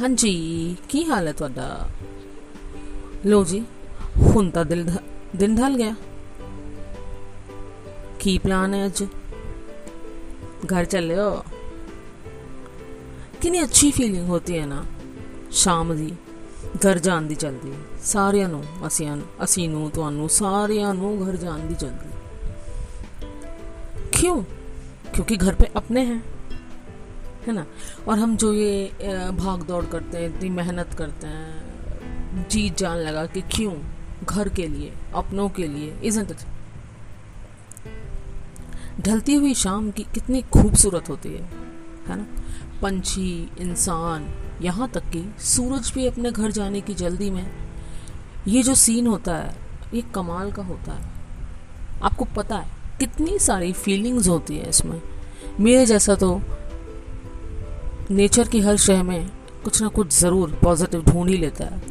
ਹਾਂਜੀ ਕੀ ਹਾਲ ਹੈ ਤੁਹਾਡਾ ਲੋ ਜੀ ਹੁਣ ਤਾਂ ਦਿਲ ਢ- ਦਿਨ ਢਲ ਗਿਆ ਕੀ ਪਲਾਨ ਹੈ ਅੱਜ घर ਚੱਲਿਓ ਕਿੰਨੀ ਅੱਛੀ ਫੀਲਿੰਗ ਹੁੰਦੀ ਹੈ ਨਾ ਸ਼ਾਮ ਦੀ ਘਰ ਜਾਣ ਦੀ ਜਲਦੀ ਸਾਰਿਆਂ ਨੂੰ ਅਸੀਂ ਅਸੀਂ ਨੂੰ ਤੁਹਾਨੂੰ ਸਾਰਿਆਂ ਨੂੰ घर ਜਾਣ ਦੀ ਜਲਦੀ क्यों क्योंकि घर पे अपने हैं है ना? और हम जो ये भाग दौड़ करते हैं, इतनी मेहनत करते हैं जी जान लगा कि क्यों? घर के लिए, अपनों के लिए इजंट इट ढलती हुई शाम की कितनी खूबसूरत होती है है ना? पंछी, इंसान, यहाँ तक कि सूरज भी अपने घर जाने की जल्दी में, ये जो सीन होता है, ये कमाल का होता है। आपको पता है, कितनी सारी फीलिंग्स होती है इसमें। मेरे जैसा तो नेचर की हर शह में कुछ ना कुछ ज़रूर पॉजिटिव ढूंढ ही लेता है।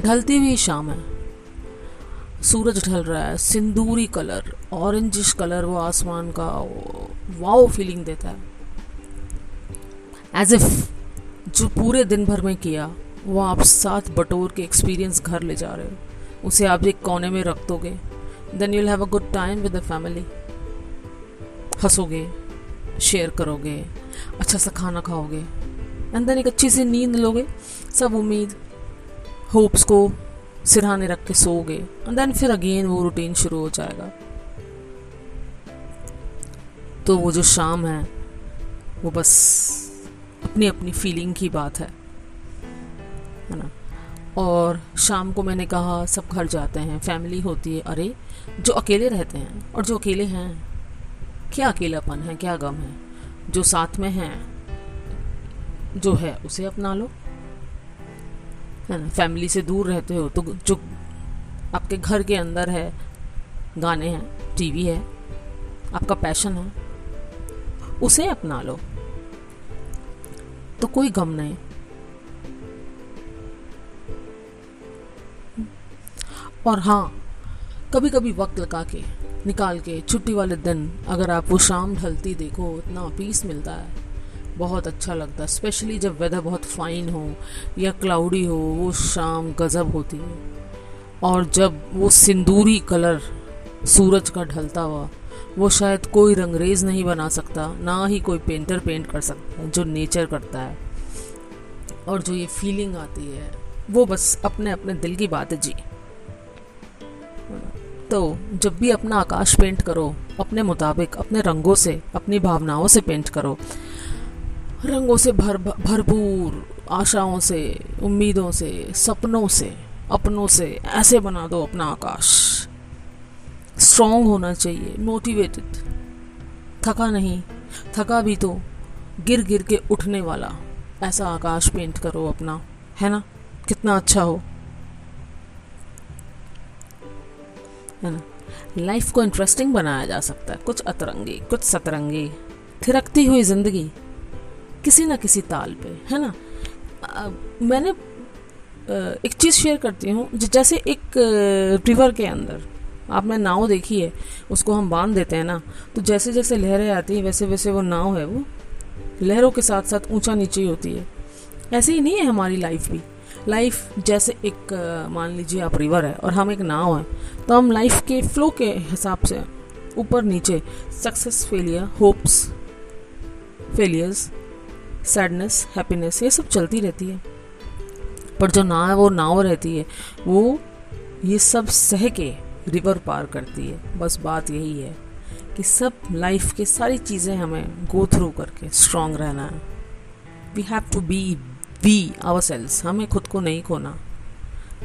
ढलती हुई शाम है। सूरज ढल रहा है। सिंदूरी कलर ऑरेंजिश कलर वो आसमान का वाओ फीलिंग देता है। एज इफ़ जो पूरे दिन भर में किया, वो आप साथ बटोर के एक्सपीरियंस घर ले जा रहे हो। उसे आप एक कोने में रख दोगे। Then you'll have a good time with the family हंसोगे share करोगे। अच्छा सा खाना खाओगे। एंड देन एक अच्छी सी नींद लोगे। सब उम्मीद होप्स को सिरहाने रख के सोओगे एंड देन फिर अगेन वो रूटीन शुरू हो जाएगा। तो वो जो शाम है, वो बस अपनी अपनी फीलिंग की बात है। है ना? और शाम को मैंने कहा, सब घर जाते हैं फैमिली होती है, अरे, जो अकेले रहते हैं और जो अकेले हैं, क्या अकेलापन है, क्या गम है। जो साथ में है, जो है, उसे अपना लो। है ना? फैमिली से दूर रहते हो तो जो आपके घर के अंदर है, गाने हैं टीवी है, आपका पैशन है, उसे अपना लो। तो कोई गम नहीं। और हाँ कभी कभी वक्त लगा के निकाल के छुट्टी वाले दिन अगर आप वो शाम ढलती देखो, इतना पीस मिलता है। बहुत अच्छा लगता है स्पेशली जब वेदर बहुत फाइन हो या क्लाउडी हो, वो शाम गज़ब होती है। और जब वो सिंदूरी कलर सूरज का ढलता हुआ, वो शायद कोई रंगरेज नहीं बना सकता, ना ही कोई पेंटर पेंट कर सकता है जो नेचर करता है। और जो ये फीलिंग आती है, वो बस अपने अपने दिल की बात है जी। तो जब भी अपना आकाश पेंट करो, अपने मुताबिक, अपने रंगों से, अपनी भावनाओं से पेंट करो। रंगों से भर, भरपूर आशाओं से, उम्मीदों से, सपनों से, अपनों से ऐसे बना दो अपना आकाश। स्ट्रांग होना चाहिए मोटिवेटेड थका नहीं, थका भी तो गिर गिर के उठने वाला। ऐसा आकाश पेंट करो अपना, है ना? कितना अच्छा हो। है ना? लाइफ को इंटरेस्टिंग बनाया जा सकता है। कुछ अतरंगी कुछ सतरंगी। थिरकती हुई ज़िंदगी किसी ना किसी ताल पे है ना? आ, मैंने आ, एक चीज़ शेयर करती हूँ जैसे एक रिवर के अंदर आपने नाव देखी है उसको हम बाँध देते हैं ना तो जैसे जैसे लहरें आती हैं वैसे वैसे वो नाव है वो। लहरों के साथ साथ ऊँचा नीचे होती है। ऐसे ही नहीं है हमारी लाइफ भी। लाइफ जैसे एक मान लीजिए आप रिवर है और हम एक नाव हैं तो हम लाइफ के फ्लो के हिसाब से ऊपर नीचे, success, failure, hopes, failures, sadness, happiness, ये सब चलती रहती है। पर जो नाव है वो नाव रहती है, वो ये सब सह के रिवर पार करती है। बस बात यही है कि सब लाइफ के सारी चीज़ें हमें गो थ्रू करके स्ट्रांग रहना है। We have to be we ourselves हमें खुद को नहीं खोना।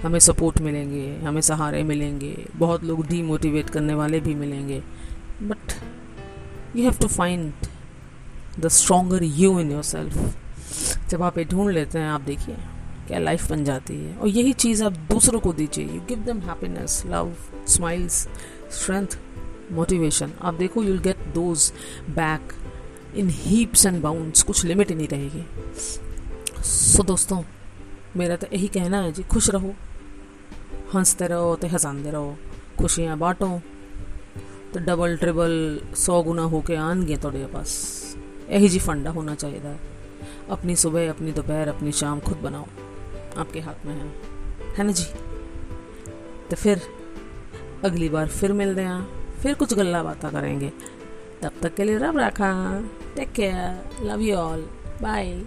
हमें सपोर्ट मिलेंगे, हमें सहारे मिलेंगे, बहुत लोग डीमोटिवेट करने वाले भी मिलेंगे। But you have to find the stronger you in yourself जब आप ये ढूंढ लेते हैं, आप देखिए क्या लाइफ बन जाती है। और यही चीज़ आप दूसरों को दीजिए। You give them happiness love smiles strength motivation आप देखो you'll get those back in heaps and bounds कुछ लिमिट नहीं रहेगी। सो दोस्तों, मेरा तो यही कहना है जी, खुश रहो, हँसते रहो तो हंसाते रहो, खुशियाँ बांटो तो डबल ट्रिबल सौ गुना होके आन गए थोड़े पास यही जी फंडा होना चाहिए अपनी सुबह, अपनी दोपहर, अपनी शाम खुद बनाओ। आपके हाथ में है। है ना जी? तो फिर अगली बार फिर मिलते हैं, फिर कुछ गल्ला बातें करेंगे। तब तक के लिए रब रखा। Take care love you all bye